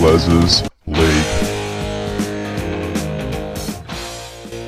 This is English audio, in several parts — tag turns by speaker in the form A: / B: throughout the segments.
A: Les's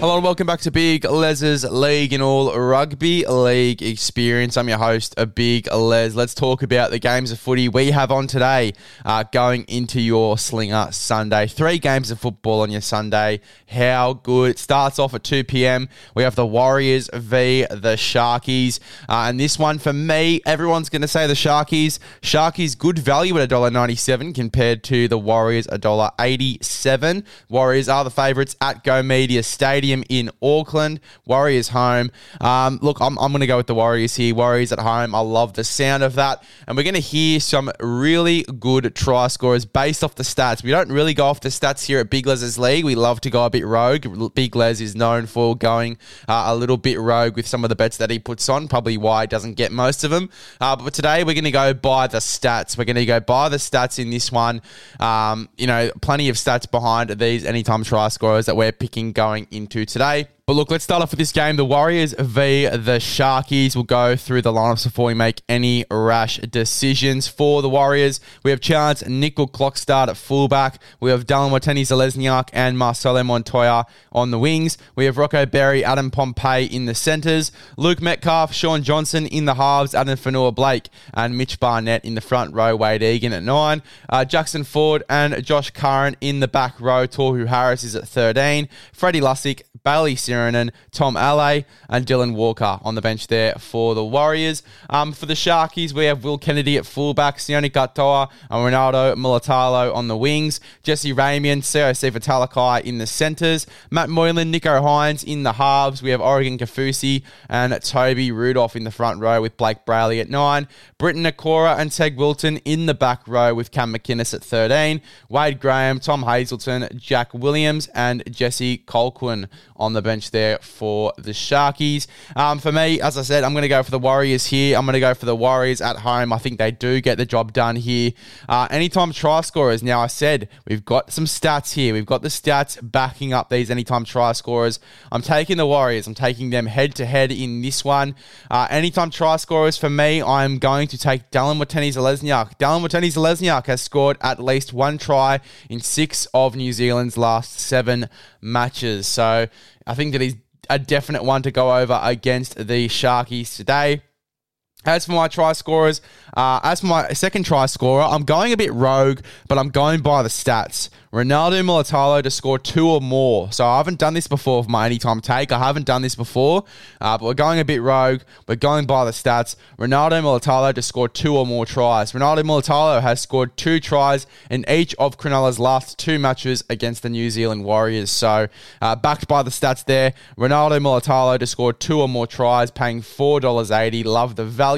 B: Hello and welcome back to Big Les's League and all rugby league experience. I'm your host, a Big Les. Let's talk about the games of footy we have on today, uh, going into your Slinger Sunday. Three games of football on your Sunday. How good! It starts off at 2 p.m. We have the Warriors v the Sharkies, uh, and this one for me, everyone's going to say the Sharkies. Sharkies good value at $1.97 compared to the Warriors $1.87. Warriors are the favourites at Go Media Stadium in Auckland. Warriors home. Um, look, I'm, I'm going to go with the Warriors here. Warriors at home. I love the sound of that. And we're going to hear some really good try scorers based off the stats. We don't really go off the stats here at Big Les's League. We love to go a bit rogue. Big Les is known for going uh, a little bit rogue with some of the bets that he puts on, probably why he doesn't get most of them. Uh, but today we're going to go by the stats. We're going to go by the stats in this one. Um, you know, plenty of stats behind these anytime try scorers that we're picking going into today. But look, let's start off with this game. The Warriors v the Sharkies. We'll go through the lineups before we make any rash decisions. For the Warriors, we have Charnze Nicoll-Klokstad at fullback. We have Dallin Watene-Zelezniak and Marcelo Montoya on the wings. We have Rocco Berry, Adam Pompey in the centres. Luke Metcalf, Shaun Johnson in the halves, Addin Fonua-Blake, and Mitch Barnett in the front row, Wade Egan at nine. Uh, Jackson Ford and Josh Curran in the back row. Tohu Harris is at 13. Freddie Lussick, Bayley Sironen, Tom Ale, and Dylan Walker on the bench there for the Warriors. Um, for the Sharkies, we have Will Kennedy at fullback, Sione Katoa, and Ronaldo Mulitalo on the wings, Jesse Ramien, Siosifa Talakai in the centres, Matt Moylan, Nicho Hynes in the halves. We have Oregon Kaufusi and Toby Rudolph in the front row with Blayke Brailey at nine, Briton Nikora and Teig Wilton in the back row with Cam McInnes at 13, Wade Graham, Tom Hazelton, Jack Williams, and Jesse Colquhoun on the bench there for the Sharkies. Um, for me, as I said, I'm going to go for the Warriors here. I'm going to go for the Warriors at home. I think they do get the job done here. Uh, anytime try scorers. Now, I said we've got some stats here. We've got the stats backing up these anytime try scorers. I'm taking the Warriors. I'm taking them head to head in this one. Uh, anytime try scorers for me, I'm going to take Dallin Watene-Zelezniak. Dallin Zelezniak has scored at least one try in six of New Zealand's last seven matches. So I think that he's a definite one to go over against the Sharkies today. As for my try scorers, uh, as for my second try scorer, I'm going a bit rogue, but I'm going by the stats. Ronaldo Mulitalo to score two or more. So I haven't done this before for my anytime take. I haven't done this before, uh, but we're going a bit rogue. We're going by the stats. Ronaldo Mulitalo to score two or more tries. Ronaldo Mulitalo has scored two tries in each of Cronulla's last two matches against the New Zealand Warriors. So uh, backed by the stats there, Ronaldo Mulitalo to score two or more tries, paying $4.80. Love the value.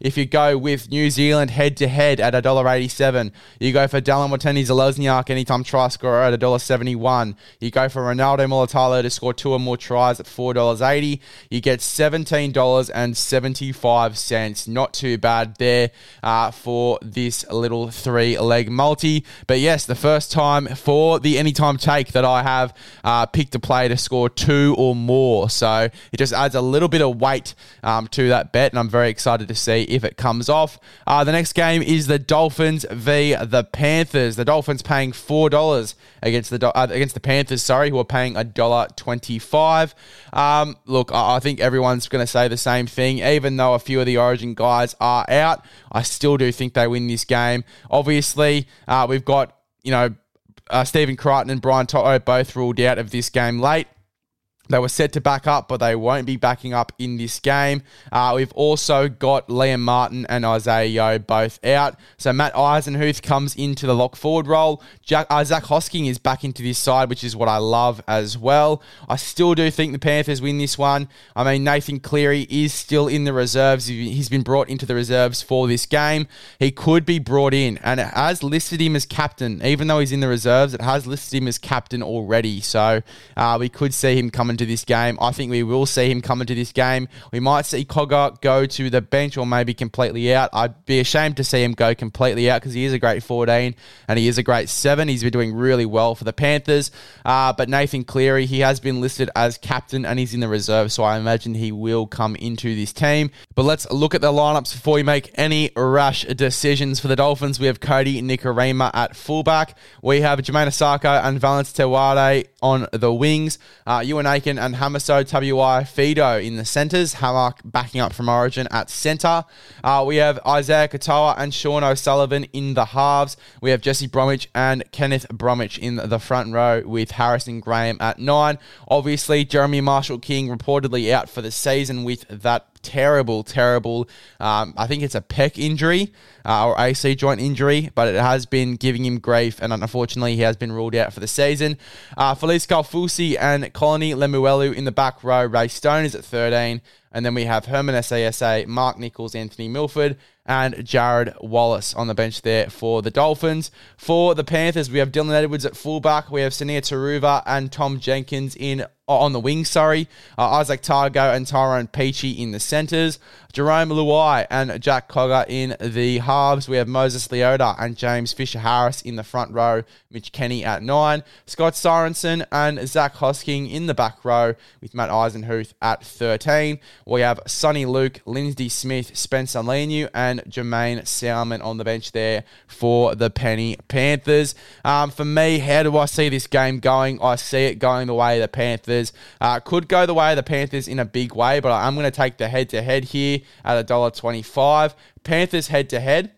B: If you go with New Zealand head to head at $1.87, you go for Dallin Watene-Zelezniak anytime try scorer at $1.71. You go for Ronaldo Mulitalo to score two or more tries at $4.80. You get $17.75. Not too bad there uh, for this little three leg multi. But yes, the first time for the anytime take that I have uh, picked a play to score two or more. So it just adds a little bit of weight um, to that bet, and I'm very excited to see if it comes off. Uh, the next game is the Dolphins v the Panthers. The Dolphins paying four dollars against the uh, against the Panthers. Sorry, who are paying a dollar twenty five. Um, look, I, I think everyone's going to say the same thing. Even though a few of the Origin guys are out, I still do think they win this game. Obviously, uh, we've got you know uh, Stephen Crichton and Brian To'o both ruled out of this game late. They were set to back up, but they won't be backing up in this game. Uh, we've also got Liam Martin and Isaiah Yeo both out. So Matt Eisenhuth comes into the lock forward role. Jack, uh, Zach Hosking is back into this side, which is what I love as well. I still do think the Panthers win this one. I mean, Nathan Cleary is still in the reserves. He's been brought into the reserves for this game. He could be brought in, and it has listed him as captain. Even though he's in the reserves, it has listed him as captain already. So uh, we could see him coming into this game. I think we will see him come into this game. We might see Cogger go to the bench or maybe completely out. I'd be ashamed to see him go completely out because he is a great 14 and he is a great 7. He's been doing really well for the Panthers. Uh, but Nathan Cleary, he has been listed as captain and he's in the reserve, so I imagine he will come into this team. But let's look at the lineups before we make any rash decisions for the Dolphins. We have Kodi Nikorima at fullback. We have Jamayne Isaako and Valynce Te Whare on the wings. Uh, Euan Aitken and Hamiso Tabuai-Fidow in the centres. Hamark backing up from Origin at centre. Uh, we have Isaiya Katoa and Sean O'Sullivan in the halves. We have Jesse Bromwich and Kenneath Bromwich in the front row with Harrison Graham at nine. Obviously, Jeremy Marshall-King reportedly out for the season with that terrible, terrible. Um, I think it's a pec injury uh, or AC joint injury, but it has been giving him grief, and unfortunately, he has been ruled out for the season. Uh, Felise Kaufusi and Connelly Lemuelu in the back row. Ray Stone is at 13. And then we have Herman SASA, Mark Nichols, Anthony Milford, and Jarrod Wallace on the bench there for the Dolphins. For the Panthers, we have Dylan Edwards at fullback. We have Sunia Turuva and Tom Jenkins in on the wing, sorry. Uh, Izack Tago and Tyrone Peachey in the centres. Jarome Luai and Jack Cogger in the halves. We have Moses Leota and James Fisher-Harris in the front row. Mitch Kenny at nine. Scott Sorensen and Zach Hosking in the back row with Matt Eisenhuth at 13. We have Soni Luke, Lindsay Smith, Spencer Leniu, and Jaeman Salmon on the bench there for the Penny Panthers. Um, for me, how do I see this game going? I see it going the way of the Panthers. Uh, could go the way of the Panthers in a big way, but I'm going to take the head to head here at $1.25. Panthers head to head.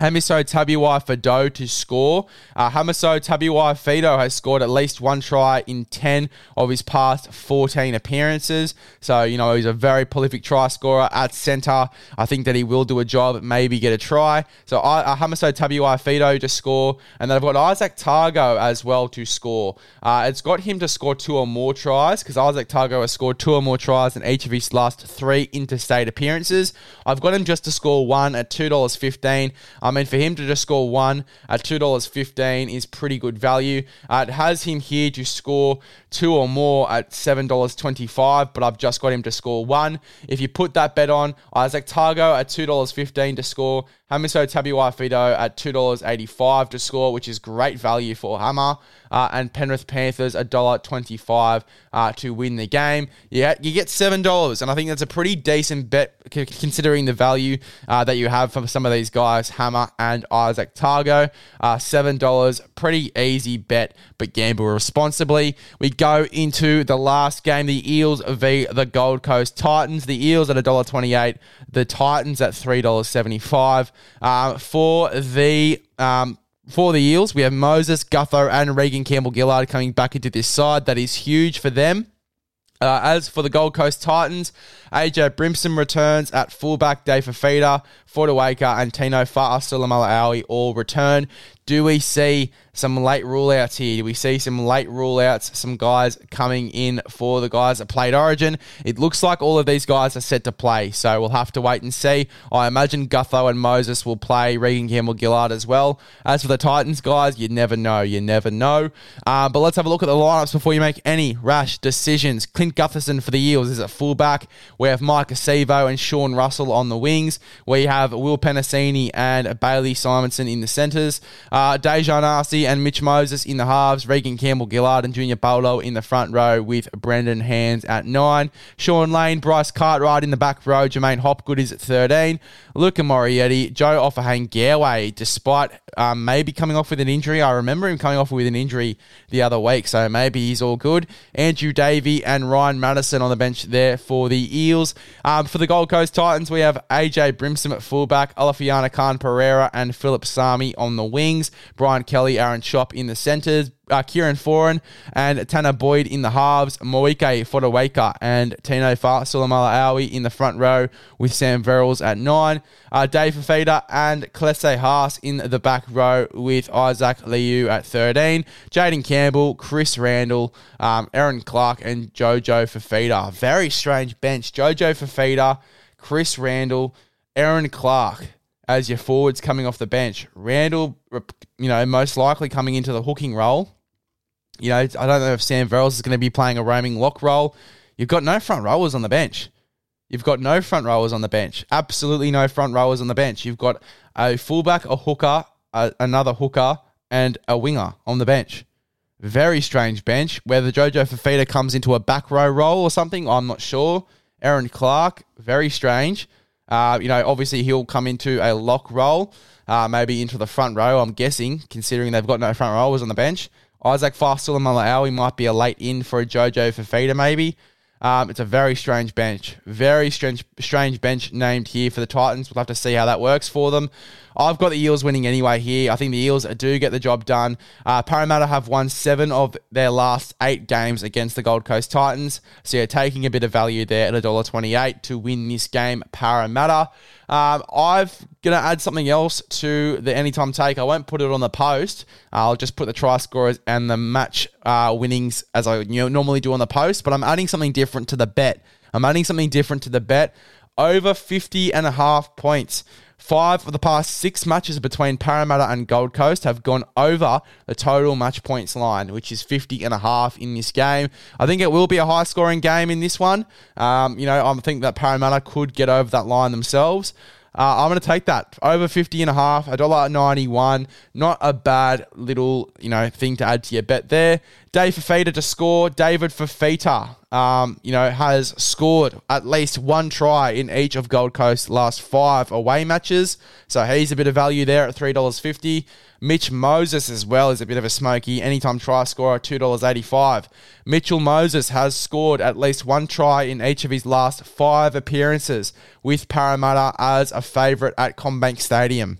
B: Hamiso Tabuai-Fidow to score. Uh, Hamiso Tabuai-Fidow has scored at least one try in 10 of his past 14 appearances. So, you know, he's a very prolific try scorer at centre. I think that he will do a job, maybe get a try. So, uh, Hamiso Tabuai-Fidow to score. And then I've got Izack Tago as well to score. Uh, it's got him to score two or more tries because Izack Tago has scored two or more tries in each of his last three interstate appearances. I've got him just to score one at $2.15. I mean, for him to just score one at $2.15 is pretty good value. Uh, it has him here to score two or more at $7.25, but I've just got him to score one. If you put that bet on, Izack Tago at $2.15 to score, Hamiso Tabuai-Fidow at $2.85 to score, which is great value for Hammer. Uh, and Penrith Panthers $1.25 uh, to win the game. Yeah, you get $7, and I think that's a pretty decent bet c- considering the value uh, that you have from some of these guys, Hammer and Izack Tago. Uh, $7, pretty easy bet, but gamble responsibly. We go into the last game, the Eels v the Gold Coast Titans. The Eels at $1.28, the Titans at $3.75. Uh, for the um, for the Eels, we have Moses, Gutho, and Reagan Campbell-Gillard coming back into this side. That is huge for them. Uh, as for the Gold Coast Titans, AJ Brimson returns at fullback, Dave Fifita, Fotuaika, and Tino Fa'asuamaleaui all return. Do we see some late rule outs here? Do we see some late rule outs, some guys coming in for the guys that played Origin? It looks like all of these guys are set to play, so we'll have to wait and see. I imagine Gutho and Moses will play, Reagan Campbell-Gillard as well. As for the Titans guys, you never know, you never know. Uh, but let's have a look at the lineups before you make any rash decisions. Clint Gutherson for the Eels is at fullback. We have Maika Sivo and Sean Russell on the wings. We have Will Penisini and Bailey Simonsson in the centres. Daejarn Asi and Mitch Moses in the halves. Reagan Campbell-Gillard and Junior Paulo in the front row with Brendan Hands at nine. Shaun Lane, Bryce Cartwright in the back row. J'maine Hopgood is at 13. Luca Moretti, Joe Ofahengaue, despite um, maybe coming off with an injury. I remember him coming off with an injury the other week, so maybe he's all good. Andrew Davey and Ryan Matterson on the bench there for the Eels. Um, for the Gold Coast Titans, we have AJ Brimson at fullback, Alofiana Khan-Pereira and Philip Sami on the wings, Brian Kelly, Aaron Schoupp in the centres, uh, Kieran Foran and Tanner Boyd in the halves, Moeaki Fotuaika and Tino Sulamala Awi in the front row with Sam Verrills at nine, uh, Dave Fifita and Klese Haas in the back row with Isaac Liu at 13, Jayden Campbell, Chris Randall, um, Erin Clark and Jojo Fifita. Very strange bench. Jojo Fifita, Chris Randall, Erin Clark as your forwards coming off the bench. Randall, you know, most likely coming into the hooking role You know, I don't know if Sam Verrills is going to be playing a roaming lock role. You've got no front rowers on the bench. You've got no front rowers on the bench. Absolutely no front rowers on the bench. You've got a fullback, a hooker, a, another hooker, and a winger on the bench. Very strange bench. Whether Jojo Fifita comes into a back row role or something, I'm not sure. Erin Clark, very strange. Uh, you know, obviously he'll come into a lock role, uh, maybe into the front row, I'm guessing, considering they've got no front rowers on the bench. Isaac Fa'asuamaleaui might be a late in for a Jojo Fifita, maybe. Um, it's a very strange bench. Very strange, strange bench named here for the Titans. We'll have to see how that works for them. I've got the Eels winning anyway here. I think the Eels do get the job done. Uh, Parramatta have won seven of their last eight games against the Gold Coast Titans. So you're taking a bit of value there at $1.28 to win this game, Parramatta. Um, I'm going to add something else to the anytime take. I won't put it on the post. I'll just put the try scorers and the match uh, winnings as I normally do on the post, but I'm adding something different to the bet. I'm adding something different to the bet. Over 50 and a half points. Five of the past six matches between Parramatta and Gold Coast have gone over the total match points line, which is 50 and a half in this game. I think it will be a high scoring game in this one. Um, you know, I think that Parramatta could get over that line themselves. Uh, I'm going to take that over 50 and a half, $1.91. Not a bad little, you know, thing to add to your bet there. Dave Fifita to score. David Fifita, um, you know, has scored at least one try in each of Gold Coast's last five away matches. So he's a bit of value there at $3.50. Mitch Moses as well is a bit of a smoky. Anytime try scorer, $2.85. Mitchell Moses has scored at least one try in each of his last five appearances with Parramatta as a favourite at CommBank Stadium.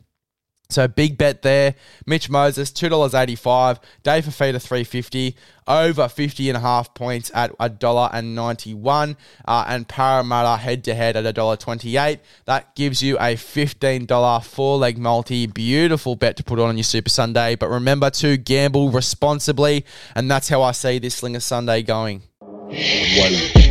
B: So big bet there. Mitch Moses, $2.85. Dave Fifita, 350 Over 50 and a half points at $1.91. Uh, and Parramatta head to head at $1.28. That gives you a $15 four leg multi. Beautiful bet to put on on your Super Sunday. But remember to gamble responsibly. And that's how I see this Slinger Sunday going.
A: One.